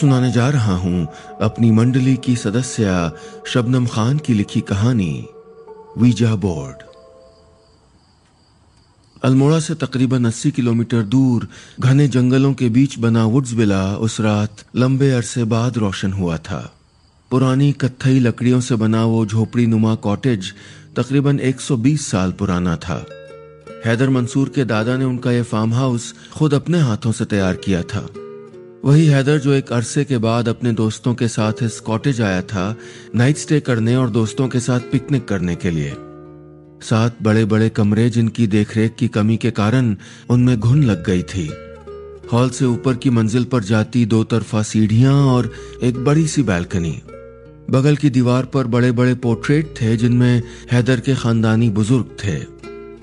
सुनाने जा रहा हूँ अपनी मंडली की सदस्य शबनम खान की लिखी कहानी, वीज़ा बोर्ड। अल्मोड़ा से तकरीबन 80 किलोमीटर दूर, घने जंगलों के बीच बना वुड्स विला उस रात लंबे अरसे बाद रोशन हुआ था। पुरानी कत्थई लकड़ियों से बना वो झोपड़ी नुमा कॉटेज तकरीबन 120 साल पुराना था। हैदर मंसूर के दादा ने उनका यह फार्म हाउस खुद अपने हाथों से तैयार किया था। वही हैदर जो एक अरसे के बाद अपने दोस्तों के साथ इस कॉटेज आया था, नाइट स्टे करने और दोस्तों के साथ पिकनिक करने के लिए। सात बड़े बड़े कमरे जिनकी देखरेख की कमी के कारण उनमें घुन लग गई थी। हॉल से ऊपर की मंजिल पर जाती दो तरफा सीढ़ियाँ और एक बड़ी सी बैल्कनी। बगल की दीवार पर बड़े बड़े पोर्ट्रेट थे जिनमें हैदर के खानदानी बुज़ुर्ग थे।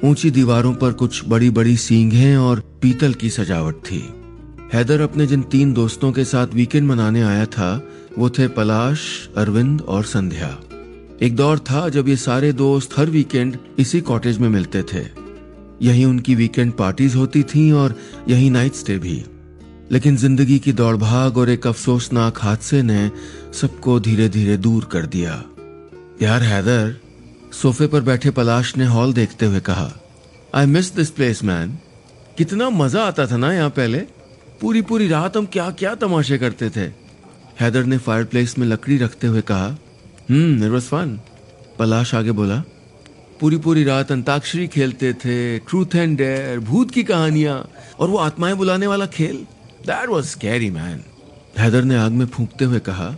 ऊँची दीवारों पर कुछ बड़ी बड़ी सींगें और पीतल की सजावट थी। हैदर अपने जिन तीन दोस्तों के साथ वीकेंड मनाने आया था, वो थे पलाश, अरविंद और संध्या। एक दौर था जब ये सारे दोस्त हर वीकेंड इसी कॉटेज में मिलते थे। यही उनकी वीकेंड पार्टीज़ होती थीं और यही नाइट स्टे भी। लेकिन ज़िंदगी की दौड़ भाग और एक अफसोसनाक हादसे ने सबको धीरे धीरे दूर कर दिया। यार हैदर, सोफे पर बैठे पलाश ने हॉल देखते हुए कहा I miss this place man कितना मज़ा आता था ना यहाँ पहले। पूरी पूरी रात हम क्या क्या तमाशे करते थे। हैदर ने फायर प्लेस में लकड़ी रखते हुए कहा हम्म इट पलाश आगे बोला पूरी पूरी रात अंताक्षरी खेलते थे ट्रूथ एंड डेयर भूत की कहानियाँ, और वो आत्माएँ बुलाने वाला खेल। That was scary man Haider ने आग में फूंकते हुए कहा,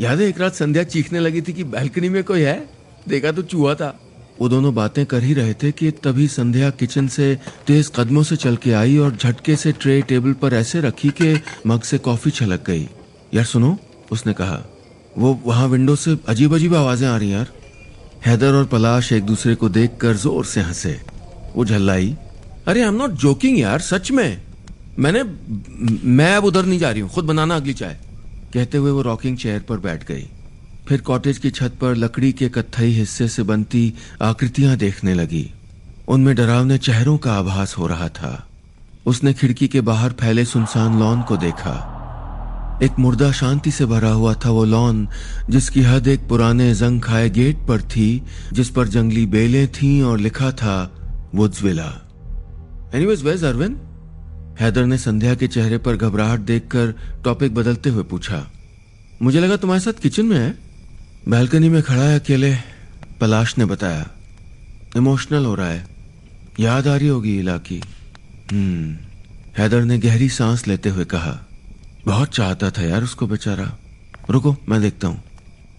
याद है एक रात संध्या चीखने लगी थी कि बैल्कनी में कोई है? देखा तो चूहा था। वो दोनों बातें कर ही रहे थे कि तभी संध्या किचन से तेज कदमों से चल के आई और झटके से ट्रे टेबल पर ऐसे रखी कि मग से कॉफ़ी छलक गई। यार सुनो, उसने कहा, वो वहाँ विंडो से अजीब अजीब आवाज़ें आ रही यार। हैदर और पलाश एक दूसरे को देखकर ज़ोर से हंसे। वो झल्लाई, अरे आई एम नॉट जोकिंग यार, सच में। मैंने, मैं अब उधर नहीं जा रही हूँ, खुद बनाना अगली चाय। कहते हुए वो रॉकिंग चेयर पर बैठ गई। फिर कॉटेज की छत पर लकड़ी के कत्थई हिस्से से बनती आकृतियाँ देखने लगी। उनमें डरावने चेहरों का आभास हो रहा था। उसने खिड़की के बाहर फैले सुनसान लॉन को देखा। एक मुर्दा शांति से भरा हुआ था वो लॉन, जिसकी हद एक पुराने जंग खाए गेट पर थी, जिस पर जंगली बेलें थीं और लिखा था, Woods Villa. Anyways ways Arvind Haider ने संध्या के चेहरे पर घबराहट देखकर टॉपिक बदलते हुए पूछा। मुझे लगा तुम्हारे साथ किचन में है? बैल्कनी में खड़ा है अकेले, पलाश ने बताया। इमोशनल हो रहा है। याद आ रही होगी इलाकी। हम्म हैदर ने गहरी सांस लेते हुए कहा, बहुत चाहता था यार उसको बेचारा। रुको, मैं देखता हूँ।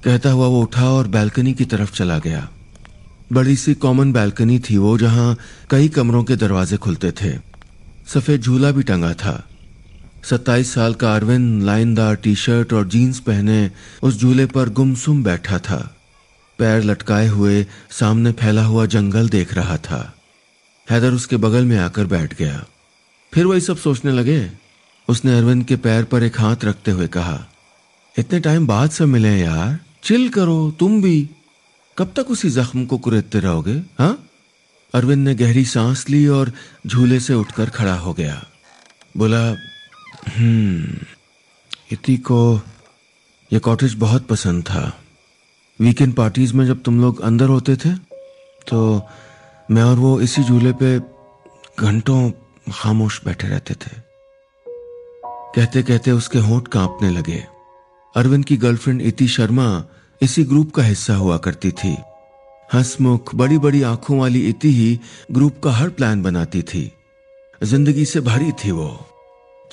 कहता हुआ वो उठा और बैल्कनी की तरफ़ चला गया। बड़ी सी कॉमन बैल्कनी थी वो जहाँ कई कमरों के दरवाजे खुलते थे। सफ़ेद झूला भी टंगा था। सत्ताईस साल का अरविंद लाइनदार टी शर्ट और जीन्स पहने उस झूले पर गुमसुम बैठा था। पैर लटकाए हुए सामने फैला हुआ जंगल देख रहा था। हैदर उसके बगल में आकर बैठ गया। फिर वही सब सोचने लगे। उसने अरविंद के पैर पर एक हाथ रखते हुए कहा, इतने टाइम बाद से मिले यार। चिल करो, तुम भी। कब तक उसी जख्म को कुरेदते रहोगे हाँ? अरविंद ने गहरी सांस ली और झूले से उठकर खड़ा हो गया। बोला इति को यह कॉटेज बहुत पसंद था। वीकेंड पार्टीज़ में जब तुम लोग अंदर होते थे तो मैं और वो इसी झूले पे घंटों खामोश बैठे रहते थे। कहते कहते उसके होंठ कांपने लगे। अरविंद की गर्लफ्रेंड इति शर्मा इसी ग्रुप का हिस्सा हुआ करती थी। हंसमुख बड़ी बड़ी आँखों वाली इति ही ग्रुप का हर प्लान बनाती थी। ज़िंदगी से भरी थी वो।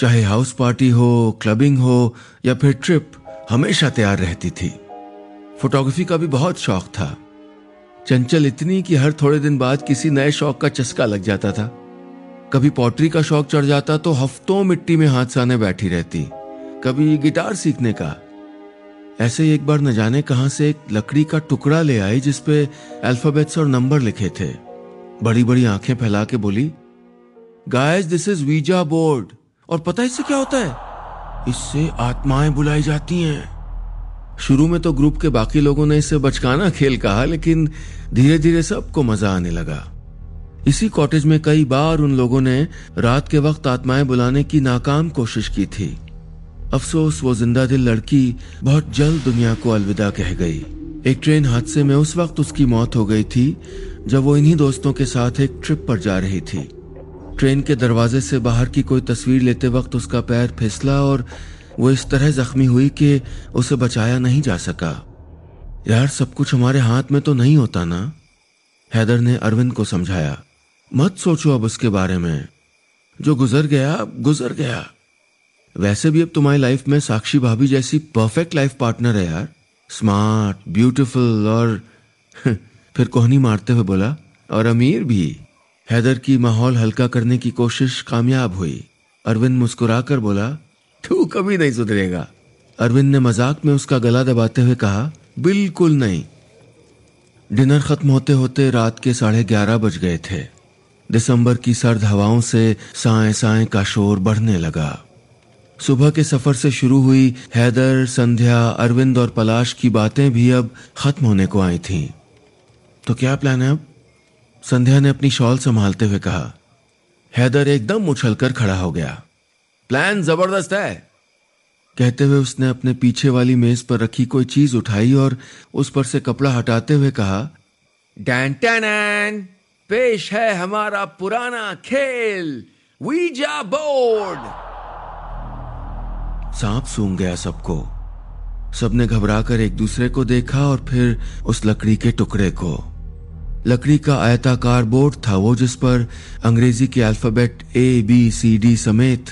चाहे हाउस पार्टी हो क्लबिंग हो, या फिर ट्रिप हमेशा तैयार रहती थी। फोटोग्राफी का भी बहुत शौक था। चंचल इतनी कि हर थोड़े दिन बाद किसी नए शौक का चस्का लग जाता था। कभी पॉटरी का शौक चढ़ जाता तो हफ्तों मिट्टी में हाथ साने बैठी रहती। कभी गिटार सीखने का। ऐसे ही एक बार न जाने कहाँ से एक लकड़ी का टुकड़ा ले आई जिसपे अल्फाबेट्स और नंबर लिखे थे। बड़ी बड़ी आँखें फैला के बोली guys this is ouija board और पता इससे क्या होता है? इससे आत्माएँ बुलाई जाती हैं। शुरू में तो ग्रुप के बाकी लोगों ने इसे बचकाना खेल कहा, लेकिन धीरे धीरे सबको मज़ा आने लगा। इसी कॉटेज में कई बार उन लोगों ने रात के वक्त आत्माएँ बुलाने की नाकाम कोशिश की थी। अफसोस, वो ज़िंदा दिल लड़की बहुत जल्द दुनिया को अलविदा कह गई। एक ट्रेन हादसे में उस वक्त उसकी मौत हो गई थी, जब वो इन्हीं दोस्तों के साथ एक ट्रिप पर जा रही थी। ट्रेन के दरवाजे से बाहर की कोई तस्वीर लेते वक्त उसका पैर फिसला और वो इस तरह जख्मी हुई कि उसे बचाया नहीं जा सका। यार, सब कुछ हमारे हाथ में तो नहीं होता ना? हैदर ने अरविंद को समझाया। मत सोचो अब उसके बारे में। जो गुजर गया गुजर गया। वैसे भी अब तुम्हारी लाइफ में साक्षी भाभी जैसी परफेक्ट लाइफ पार्टनर है यार। स्मार्ट ब्यूटीफुल और फिर कोहनी मारते हुए बोला, और अमीर भी। हैदर की माहौल हल्का करने की कोशिश कामयाब हुई। अरविंद मुस्कुराकर बोला, तू कभी नहीं सुधरेगा। अरविंद ने मज़ाक में उसका गला दबाते हुए कहा, बिल्कुल नहीं। डिनर खत्म होते होते रात के साढ़े ग्यारह बज गए थे। दिसंबर की सर्द हवाओं से साए साए का शोर बढ़ने लगा। सुबह के सफ़र से शुरू हुई हैदर, संध्या, अरविंद और पलाश की बातें भी अब खत्म होने को आई थीं। तो क्या प्लान है अब? संध्या ने अपनी शॉल संभालते हुए कहा हैदर एकदम उछलकर खड़ा हो गया। प्लान ज़बरदस्त है। कहते हुए उसने अपने पीछे वाली मेज पर रखी कोई चीज़ उठाई और उस पर से कपड़ा हटाते हुए कहा डैन पेश है हमारा पुराना खेल वीज़ा बोर्ड सांप सूंघ गया सबको। सबने घबराकर एक दूसरे को देखा और फिर उस लकड़ी के टुकड़े को। लकड़ी का आयताकार बोर्ड था वो जिस पर अंग्रेज़ी के alphabet A B C D समेत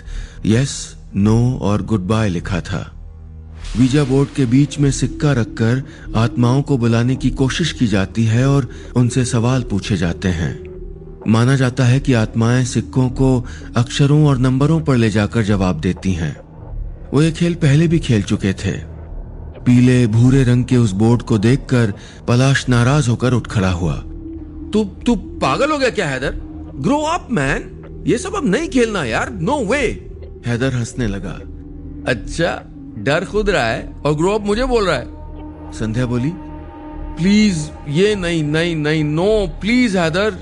यस नो और गुड बाय लिखा था। वीज़ा बोर्ड के बीच में सिक्का रखकर आत्माओं को बुलाने की कोशिश की जाती है और उनसे सवाल पूछे जाते हैं। माना जाता है कि आत्माएँ सिक्कों को अक्षरों और नंबरों पर ले जाकर जवाब देती हैं। वो ये खेल पहले भी खेल चुके थे। पीले, भूरे रंग के उस बोर्ड को देखकर पलाश नाराज़ होकर उठ खड़ा हुआ। तू तू पागल हो गया क्या हैदर? ग्रो अप मैन ये सब अब नहीं खेलना यार. नो वे हैदर हंसने लगा। अच्छा डर खुद रहा है और ग्रो अप मुझे बोल रहा है। संध्या बोली प्लीज़ ये नहीं नहीं नहीं नो प्लीज़ हैदर।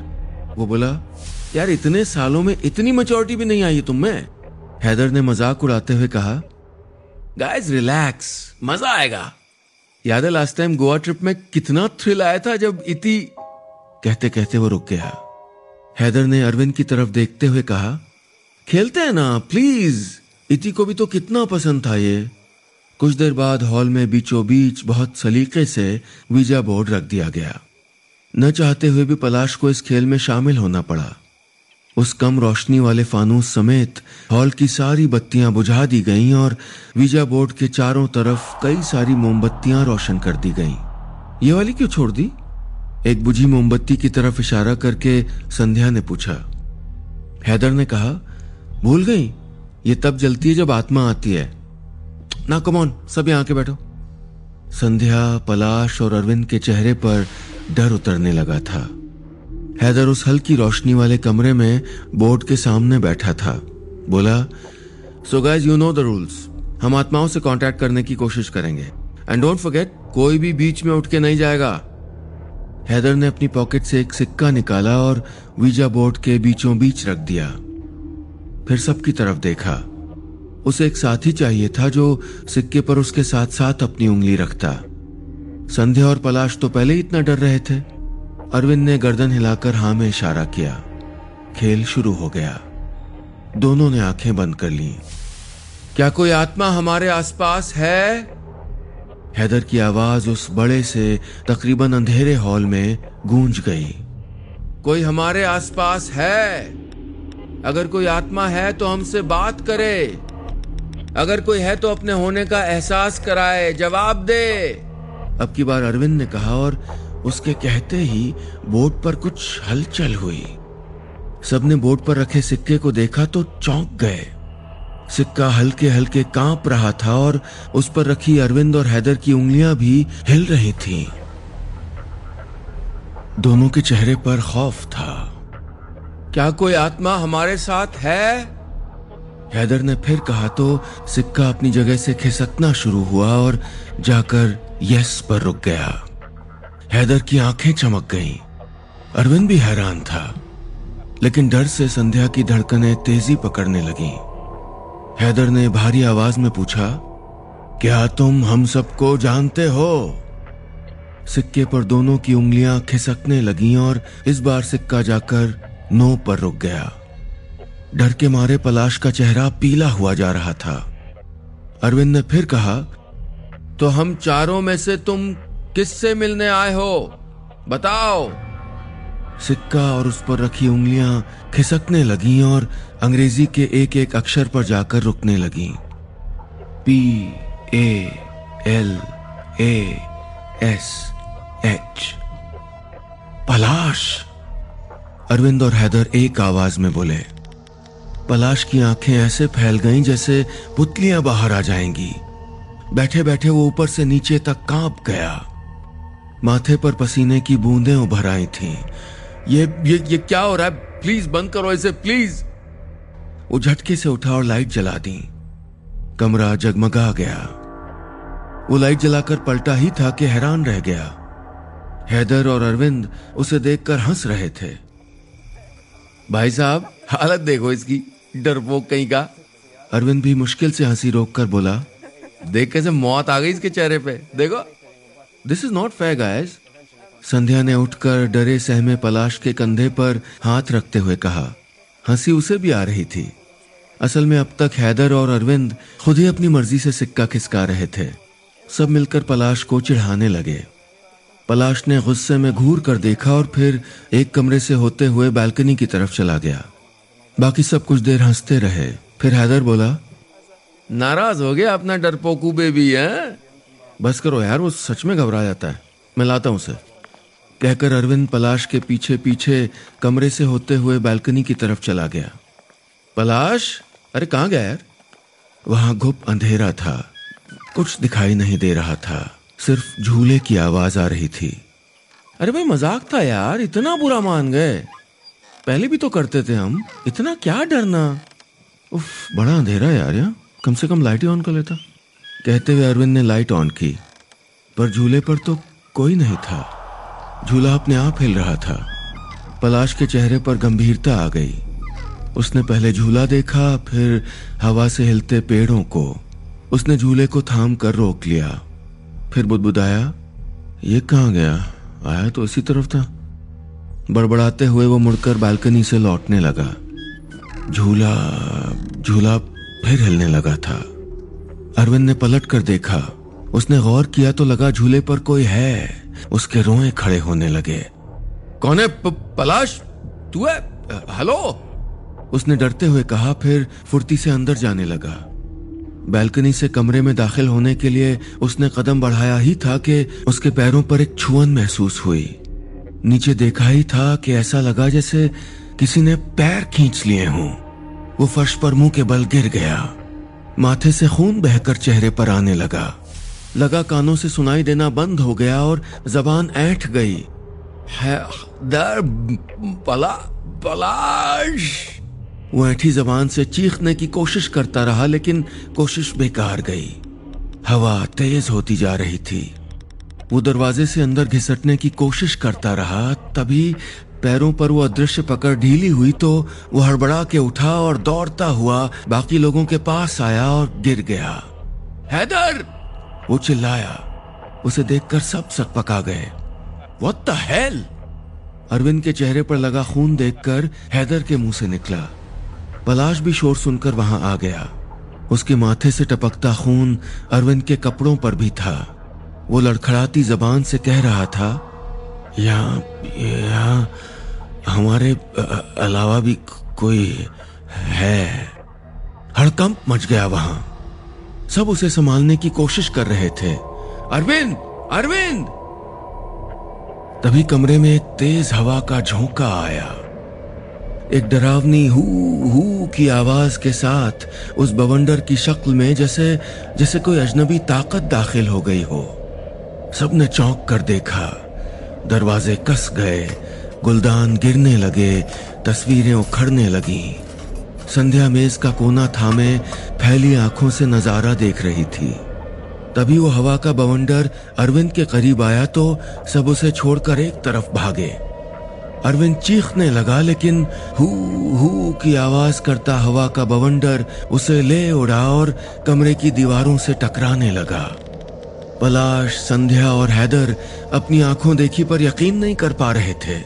वो बोला यार इतने सालों में इतनी मेचोरिटी भी नहीं आई तुम में. हैदर ने मज़ाक उड़ाते हुए कहा गाइस रिलैक्स मज़ा आएगा। याद है लास्ट टाइम गोवा ट्रिप में कितना थ्रिल आया था जब इति कहते कहते वो रुक गया। हैदर ने अरविंद की तरफ़ देखते हुए कहा, खेलते हैं ना प्लीज़ इति को भी तो कितना पसंद था ये। कुछ देर बाद हॉल में बीचों बीच बहुत सलीके से वीज़ा बोर्ड रख दिया गया। न चाहते हुए भी पलाश को इस खेल में शामिल होना पड़ा। उस कम रोशनी वाले फानूस समेत हॉल की सारी बत्तियाँ बुझा दी गईं और वीज़ा बोर्ड के चारों तरफ़ कई सारी मोमबत्तियाँ रोशन कर दी गईं। ये वाली क्यों छोड़ दी? एक बुझी मोमबत्ती की तरफ़ इशारा करके संध्या ने पूछा। हैदर ने कहा, भूल गई? ये तब जलती है जब आत्मा आती है। ना कमॉन सब यहाँ के बैठो। संध्या, पलाश और अरविंद के चेहरे पर डर उतरने लगा था। हैदर उस हल्की रोशनी वाले कमरे में बोर्ड के सामने बैठा था। बोला so guys you know the rules हम आत्माओं से कांटेक्ट करने की कोशिश करेंगे। एंड डोंट फॉरगेट कोई भी बीच में उठ के नहीं जाएगा। हैदर ने अपनी पॉकेट से एक सिक्का निकाला और वीज़ा बोर्ड के बीचों बीच रख दिया। फिर सबकी तरफ़ देखा। उसे एक साथी चाहिए था जो सिक्के पर उसके साथ साथ अपनी उंगली रखता। संध्या और पलाश तो पहले ही इतना डर रहे थे। अरविंद ने गर्दन हिलाकर हाँ में इशारा किया। खेल शुरू हो गया। दोनों ने आँखें बंद कर ली। क्या कोई आत्मा हमारे आसपास है? हैदर की आवाज़ उस बड़े से तकरीबन अंधेरे हॉल में गूंज गई। कोई हमारे आसपास है? अगर कोई आत्मा है तो हमसे बात करे। अगर कोई है तो अपने होने का एहसास कराए। जवाब दे। अब की बार अरविंद ने कहा और उसके कहते ही बोट पर कुछ हलचल हुई। सबने बोट पर रखे सिक्के को देखा तो चौंक गए। सिक्का हल्के हल्के काँप रहा था और उस पर रखी अरविंद और हैदर की उंगलियाँ भी हिल रही थीं। दोनों के चेहरे पर खौफ था क्या कोई आत्मा हमारे साथ है हैदर ने फिर कहा तो सिक्का अपनी जगह से खिसकना शुरू हुआ और जाकर यस पर रुक गया हैदर की आँखें चमक गईं। अरविंद भी हैरान था लेकिन डर से संध्या की धड़कनें तेज़ी पकड़ने लगी हैदर ने भारी आवाज़ में पूछा, क्या तुम हम सबको जानते हो? सिक्के पर दोनों की उंगलियाँ खिसकने लगी और इस बार सिक्का जाकर नो पर रुक गया। डर के मारे पलाश का चेहरा पीला हुआ जा रहा था। अरविंद ने फिर कहा तो हम चारों में से तुम किससे मिलने आए हो? बताओ. सिक्का और उस पर रखी उंगलियाँ खिसकने लगी और अंग्रेज़ी के एक एक अक्षर पर जाकर रुकने लगी। P, A, L, A, S, H. Palash! Arvind और हैदर एक आवाज़ में बोले, पलाश की आँखें ऐसे फैल गईं जैसे पुतलियाँ बाहर आ जाएँगी। बैठे बैठे वो ऊपर से नीचे तक काँप गया। माथे पर पसीने की बूंदें उभर आई थीं। ये ये ये क्या हो रहा है? प्लीज़ बंद करो इसे, प्लीज़! वो झटके से उठा और लाइट जला दी। कमरा जगमगा गया। वो लाइट जलाकर पलटा ही था कि हैरान रह गया। हैदर और अरविंद उसे देखकर हंस रहे थे। भाई साहब, हालत देखो इसकी। डरपोक कहीं का। अरविंद भी मुश्किल से हँसी रोककर बोला, देख कैसे मौत आ गई इसके चेहरे पे। देखो। This is not fair guys Sandhya ने उठकर डरे सहमे पलाश के कंधे पर हाथ रखते हुए कहा हँसी उसे भी आ रही थी। असल में अब तक हैदर और अरविंद खुद ही अपनी मर्ज़ी से सिक्का खिसका रहे थे। सब मिलकर पलाश को चिढ़ाने लगे। पलाश ने गुस्से में घूर कर देखा और फिर एक कमरे से होते हुए बालकनी की तरफ़ चला गया। बाकी सब कुछ देर हँसते रहे। फिर हैदर बोला, नाराज़ हो गया अपना डरपोकू बेबी, है? बस करो यार, वो सच में घबरा जाता है। मैं लाता हूँ उसे। कहकर अरविंद पलाश के पीछे पीछे कमरे से होते हुए बालकनी की तरफ़ चला गया। पलाश? अरे कहाँ गया यार? वहाँ गुप अंधेरा था। कुछ दिखाई नहीं दे रहा था। सिर्फ़ झूले की आवाज़ आ रही थी। अरे भाई मज़ाक था यार, इतना बुरा मान गए। पहले भी तो करते थे हम। इतना क्या डरना। उफ, बड़ा अंधेरा यार या कम से कम लाइट ही ऑन कर लेता। कहते हुए अरविंद ने लाइट ऑन की। पर झूले पर तो कोई नहीं था। झूला अपने आप हिल रहा था। पलाश के चेहरे पर गंभीरता आ गई। उसने पहले झूला देखा, फिर हवा से हिलते पेड़ों को। उसने झूले को थाम कर रोक लिया। फिर बुदबुदाया, ये कहाँ गया? आया तो इसी तरफ़ था। बड़बड़ाते हुए वो मुड़कर बालकनी से लौटने लगा। झूला झूला फिर हिलने लगा था। अरविंद ने पलट कर देखा। उसने गौर किया तो लगा झूले पर कोई है। उसके रोए खड़े होने लगे। कौन है पलाश? तू है? हेलो? उसने डरते हुए कहा फिर फुर्ती से अंदर जाने लगा। बैल्कनी से कमरे में दाखिल होने के लिए उसने कदम बढ़ाया ही था कि उसके पैरों पर एक छुअन महसूस हुई। नीचे देखा ही था कि ऐसा लगा जैसे किसी ने पैर खींच लिए हों। वो फर्श पर मुँह के बल गिर गया। माथे से खून बहकर चेहरे पर आने लगा। लगा कानों से सुनाई देना बंद हो गया और जबान ऐठ गई। है दर पला पलाश वो ऐठी जबान से चीखने की कोशिश करता रहा, लेकिन कोशिश बेकार गई। हवा तेज होती जा रही थी। वो दरवाजे से अंदर घिसटने की कोशिश करता रहा, तभी पैरों पर वो अदृश्य पकड़ ढीली हुई तो वो हड़बड़ा के उठा और दौड़ता हुआ बाकी लोगों के पास आया और गिर गया। हैदर! वो चिल्लाया। उसे देखकर सब सक पका गए। Hell? अरविंद के चेहरे पर लगा खून देखकर हैदर के मुँह से निकला। पलाश भी शोर सुनकर वहाँ आ गया। उसके माथे से टपकता खून अरविंद के कपड़ों पर भी था। वो लड़खड़ाती जबान से कह रहा था, यहाँ यहाँ, हमारे अलावा भी कोई है। हड़कंप मच गया वहाँ। सब उसे संभालने की कोशिश कर रहे थे। अरविंद अरविंद! तभी कमरे में एक तेज हवा का झोंका आया। एक डरावनी हु हु की आवाज़ के साथ उस बवंडर की शक्ल में जैसे जैसे कोई अजनबी ताकत दाखिल हो गई हो। सबने चौंक कर देखा। दरवाजे कस गए, गुलदान गिरने लगे, तस्वीरें उखड़ने लगीं। संध्या मेज का कोना थामे फैली आँखों से नज़ारा देख रही थी। तभी वो हवा का बवंडर अरविंद के करीब आया तो सब उसे छोड़कर एक तरफ़ भागे। अरविंद चीखने लगा, लेकिन हु हु की आवाज़ करता हवा का बवंडर उसे ले उड़ा और कमरे की दीवारों से टकराने लगा। पलाश, संध्या और हैदर अपनी आँखों देखी पर यकीन नहीं कर पा रहे थे।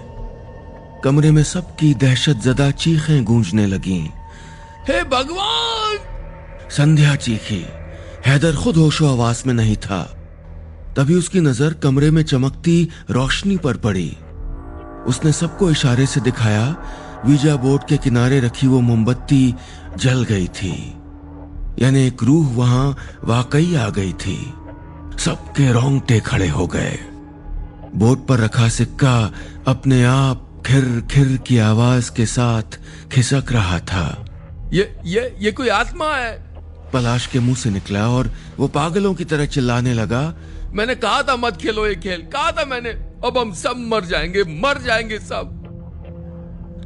कमरे में सबकी दहशत जदा चीखें गूंजने लगीं। हे भगवान! संध्या चीखी। हैदर खुद होशो आवास में नहीं था। तभी उसकी नज़र कमरे में चमकती रोशनी पर पड़ी। उसने सबको इशारे से दिखाया, वीज़ा बोर्ड के किनारे रखी वो मोमबत्ती जल गई थी। यानी एक रूह वहाँ वाकई आ गई थी। सबके रोंगटे खड़े हो गए। बोर्ड पर रखा सिक्का अपने आप खिर खिर की आवाज़ के साथ खिसक रहा था। ये ये ये कोई आत्मा है? पलाश के मुँह से निकला और वो पागलों की तरह चिल्लाने लगा। मैंने कहा था मत खेलो ये खेल। कहा था मैंने अब हम सब मर जाएँगे मर जाएँगे सब।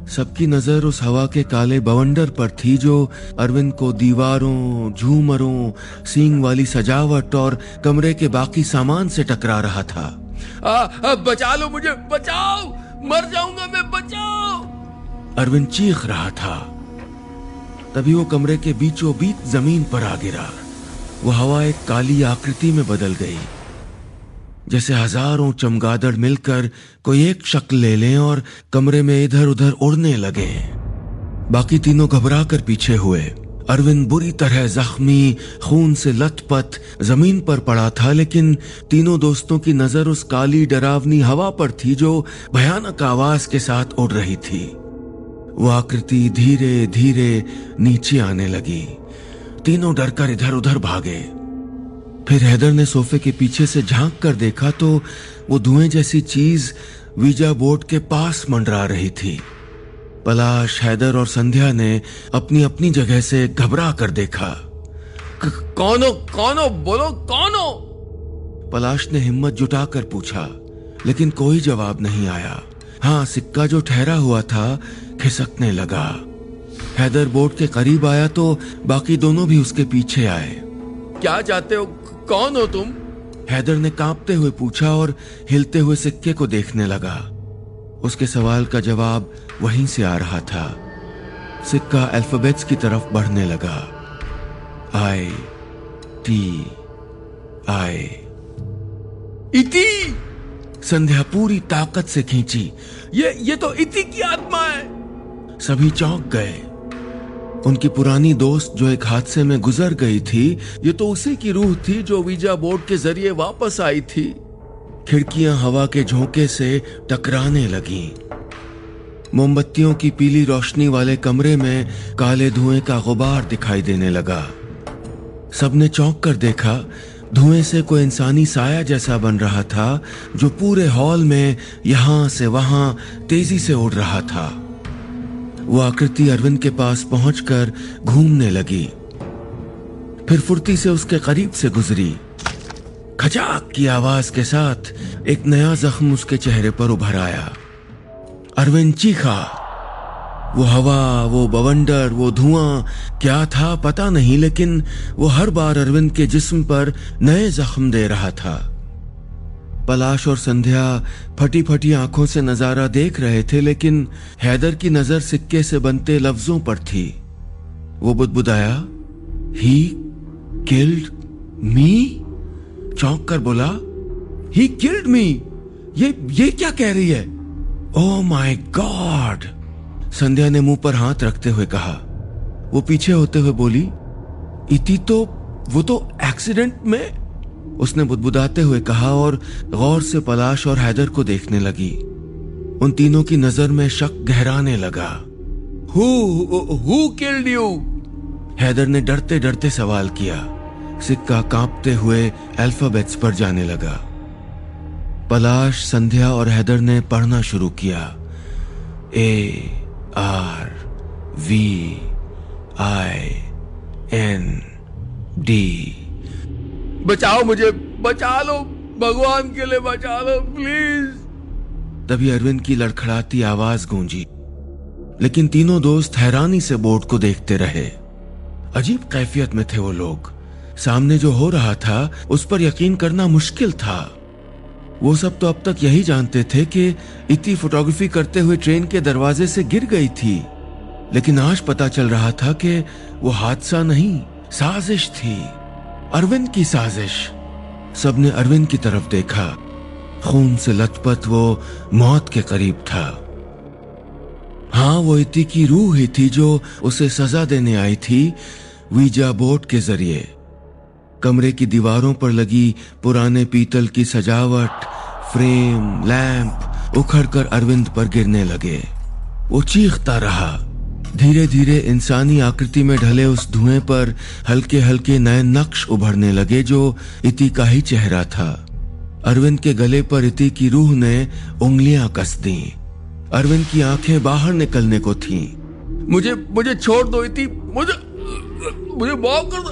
सबकी नज़र उस हवा के काले बवंडर पर थी जो अरविंद को दीवारों झूमरों सींग वाली सजावट और कमरे के बाकी सामान से टकरा रहा था। आ, आ, बचा लो मुझे बचाओ! मर जाऊँगा मैं बचाओ! अरविंद चीख रहा था। तभी वो कमरे के बीचों बीच ज़मीन पर आ गिरा। वो हवा एक काली आकृति में बदल गई, जैसे हज़ारों चमगादड़ मिलकर कोई एक शक्ल ले लें और कमरे में इधर उधर उड़ने लगे। बाकी तीनों घबरा कर पीछे हुए। अरविंद बुरी तरह जख्मी, खून से लथपथ, ज़मीन पर पड़ा था, लेकिन तीनों दोस्तों की नज़र उस काली डरावनी हवा पर थी जो भयानक आवाज़ के साथ उड़ रही थी। वो आकृति धीरे धीरे नीचे आने लगी। तीनों डरकर इधर उधर भागे। फिर हैदर ने सोफे के पीछे से झाँक कर देखा तो वो धुएँ जैसी चीज़ वीज़ा बोर्ड के पास मंडरा रही थी। पलाश हैदर और संध्या ने अपनी अपनी जगह से घबरा कर देखा। कौन हो कौन हो बोलो कौन? हो पलाश ने हिम्मत जुटाकर पूछा लेकिन कोई जवाब नहीं आया। हाँ सिक्का जो ठहरा हुआ था खिसकने लगा। हैदर बोर्ड के करीब आया तो बाकी दोनों भी उसके पीछे आए। क्या चाहते हो? कौन हो तुम? हैदर ने कांपते हुए पूछा और हिलते हुए सिक्के को देखने लगा। उसके सवाल का जवाब वहीं से आ रहा था। सिक्का अल्फाबेट्स की तरफ़ बढ़ने लगा। I T I. Iti Sandhya पूरी ताकत से खींची। ये ये तो इति की आत्मा है। सभी चौंक गए। उनकी पुरानी दोस्त जो एक हादसे में गुजर गई थी, ये तो उसी की रूह थी जो वीज़ा बोर्ड के ज़रिए वापस आई थी। खिड़कियाँ हवा के झोंके से टकराने लगी। मोमबत्तियों की पीली रोशनी वाले कमरे में काले धुएँ का गुबार दिखाई देने लगा। सबने चौंक कर देखा धुएँ से कोई इंसानी साया जैसा बन रहा था, जो पूरे हॉल में यहाँ से वहाँ तेज़ी से उड़ रहा था। वो आकृति अरविंद के पास पहुंचकर घूमने लगी। फिर फुर्ती से उसके करीब से गुजरी। खचाक की आवाज़ के साथ एक नया जख्म उसके चेहरे पर उभर आया। अरविंद चीखा वो हवा, वो बवंडर, वो धुआँ, क्या था पता नहीं, लेकिन वो हर बार अरविंद के जिस्म पर नए जख्म दे रहा था। पलाश और संध्या फटी फटी आँखों से नज़ारा देख रहे थे, लेकिन हैदर की नज़र सिक्के से बनते लफ्जों पर थी। वो बुदबुदाया ही किल्ड मी चौंक कर बोला ही किल्ड मी ये ये क्या कह रही है? ओ माय गॉड संध्या ने मुँह पर हाथ रखते हुए कहा वो पीछे होते हुए बोली इति तो वो तो एक्सीडेंट में? उसने बुदबुदाते हुए कहा और गौर से पलाश और हैदर को देखने लगी। उन तीनों की नज़र में शक गहराने लगा। Who who killed you Haider ने डरते डरते सवाल किया। सिक्का कांपते हुए अल्फाबेट्स पर जाने लगा। पलाश संध्या और हैदर ने पढ़ना शुरू किया। A R V I N D बचाओ मुझे बचा लो भगवान के लिए बचा लो प्लीज़ तभी अरविंद की लड़खड़ाती आवाज़ गूंजी। लेकिन तीनों दोस्त हैरानी से बोर्ड को देखते रहे। अजीब कैफियत में थे वो लोग। सामने जो हो रहा था उस पर यकीन करना मुश्किल था। वो सब तो अब तक यही जानते थे कि इतनी फोटोग्राफी करते हुए ट्रेन के दरवाजे से गिर गई थी। लेकिन आज पता चल रहा था कि वो हादसा नहीं, साजिश थी। अरविंद की साजिश। सबने अरविंद की तरफ़ देखा। खून से लथपथ वो मौत के करीब था। हाँ वो इति की रूह ही थी जो उसे सजा देने आई थी वीज़ा बोर्ड के ज़रिए। कमरे की दीवारों पर लगी पुराने पीतल की सजावट, फ्रेम, लैंप उखड़कर अरविंद पर गिरने लगे। वो चीखता रहा। धीरे धीरे इंसानी आकृति में ढले उस धुएँ पर हल्के हल्के नए नक्श उभरने लगे जो इति का ही चेहरा था। अरविंद के गले पर इति की रूह ने उंगलियाँ कस दी। अरविंद की आँखें बाहर निकलने को थीं। मुझे मुझे छोड़ दो इति, मुझे मुझे माफ़ कर दो।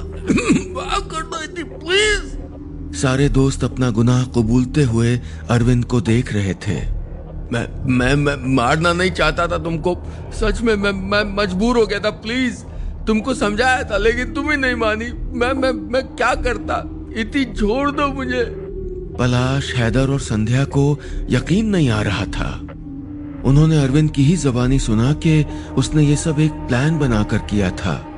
माफ़ कर दो इति प्लीज़ सारे दोस्त अपना गुनाह कबूलते हुए अरविंद को देख रहे थे। मैं मैं मैं मारना नहीं चाहता था तुमको। सच में मैं मैं मजबूर हो गया था प्लीज़ तुमको समझाया था लेकिन तुम ही नहीं मानी। मैं मैं मैं क्या करता? इतनी छोड़ दो मुझे। पलाश हैदर और संध्या को यकीन नहीं आ रहा था। उन्होंने अरविंद की ही जबानी सुना कि उसने ये सब एक प्लान बनाकर किया था।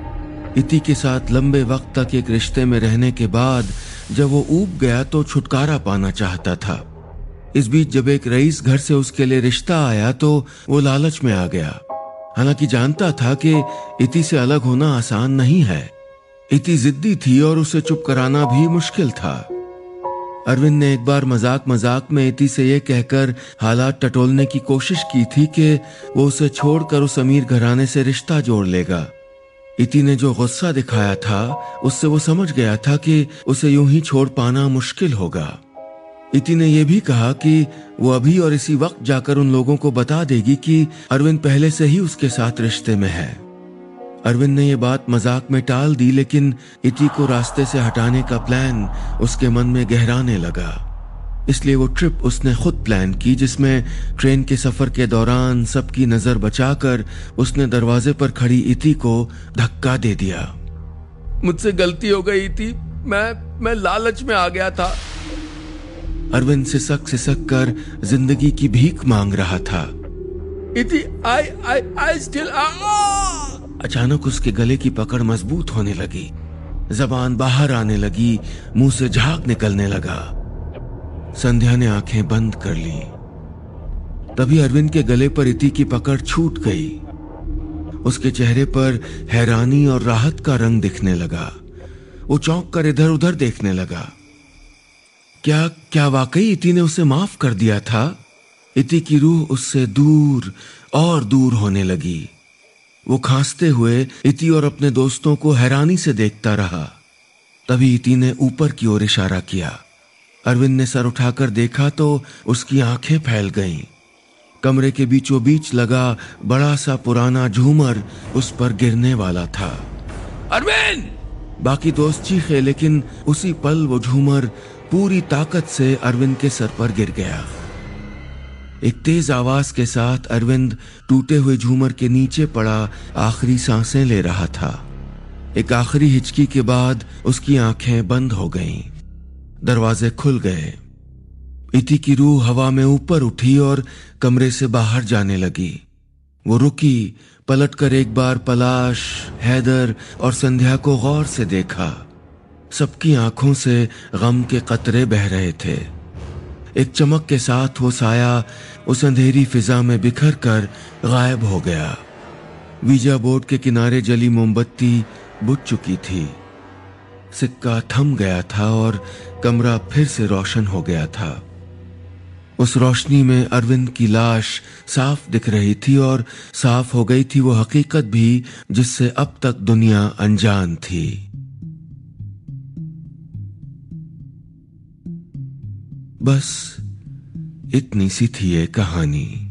इति के साथ लंबे वक्त तक एक रिश्ते में रहने के बाद जब वो ऊब गया तो छुटकारा पाना चाहता था। इस बीच जब एक रईस घर से उसके लिए रिश्ता आया तो वो लालच में आ गया। हालाँकि जानता था कि इति से अलग होना आसान नहीं है। इति जिद्दी थी और उसे चुप कराना भी मुश्किल था। अरविंद ने एक बार मज़ाक मज़ाक में इति से यह कहकर हालात टटोलने की कोशिश की थी कि वो उसे छोड़कर उस अमीर घराने से रिश्ता जोड़ लेगा। इति ने जो गुस्सा दिखाया था, उससे वो समझ गया था कि उसे यूँ ही छोड़ पाना मुश्किल होगा। इति ने यह भी कहा कि वो अभी और इसी वक्त जाकर उन लोगों को बता देगी कि अरविंद पहले से ही उसके साथ रिश्ते में है। अरविंद ने यह बात मज़ाक में टाल दी, लेकिन इति को रास्ते से हटाने का प्लान उसके मन में गहराने लगा। इसलिए वो ट्रिप उसने खुद प्लान की जिसमें ट्रेन के सफ़र के दौरान सबकी नज़र बचाकर उसने दरवाजे पर खड़ी इति को धक्का दे दिया। मुझसे गलती हो गई थी। मैं मैं लालच में आ गया था। अरविंद सिसक सिसक कर ज़िंदगी की भीख मांग रहा था। इति आई आई आई स्टिल अचानक उसके गले की पकड़ मज़बूत होने लगी। जबान बाहर आने लगी मुँह से झाग निकलने लगा। संध्या ने आँखें बंद कर ली। तभी अरविंद के गले पर इति की पकड़ छूट गई। उसके चेहरे पर हैरानी और राहत का रंग दिखने लगा। वो चौंक कर इधर उधर देखने लगा। क्या क्या वाकई इति ने उसे माफ़ कर दिया था? इति की रूह उससे दूर और दूर होने लगी। वो खांसते हुए इति और अपने दोस्तों को हैरानी से देखता रहा। तभी इति ने ऊपर की ओर इशारा किया। अरविंद ने सर उठाकर देखा तो उसकी आँखें फैल गईं। कमरे के बीचों बीच लगा बड़ा सा पुराना झूमर उस पर गिरने वाला था अरविंद बाकी दोस्त चीखे लेकिन उसी पल वो झूमर पूरी ताकत से अरविंद के सर पर गिर गया एक तेज आवाज़ के साथ अरविंद टूटे हुए झूमर के नीचे पड़ा आखिरी साँसें ले रहा था एक आखिरी हिचकी के बाद उसकी आँखें बंद हो गईं। दरवाजे खुल गए। इति की रूह हवा में ऊपर उठी और कमरे से बाहर जाने लगी। वो रुकी पलटकर एक बार पलाश, हैदर और संध्या को गौर से देखा। सबकी आँखों से गम के कतरे बह रहे थे। एक चमक के साथ वो साया उस अंधेरी फिजा में बिखर कर गायब हो गया। वीज़ा बोर्ड के किनारे जली मोमबत्ती बुझ चुकी थी। सिक्का थम गया था और कमरा फिर से रोशन हो गया था। उस रोशनी में अरविंद की लाश साफ़ दिख रही थी और साफ़ हो गई थी वो हकीकत भी, जिससे अब तक दुनिया अनजान थी। बस, इतनी सी थी ये कहानी।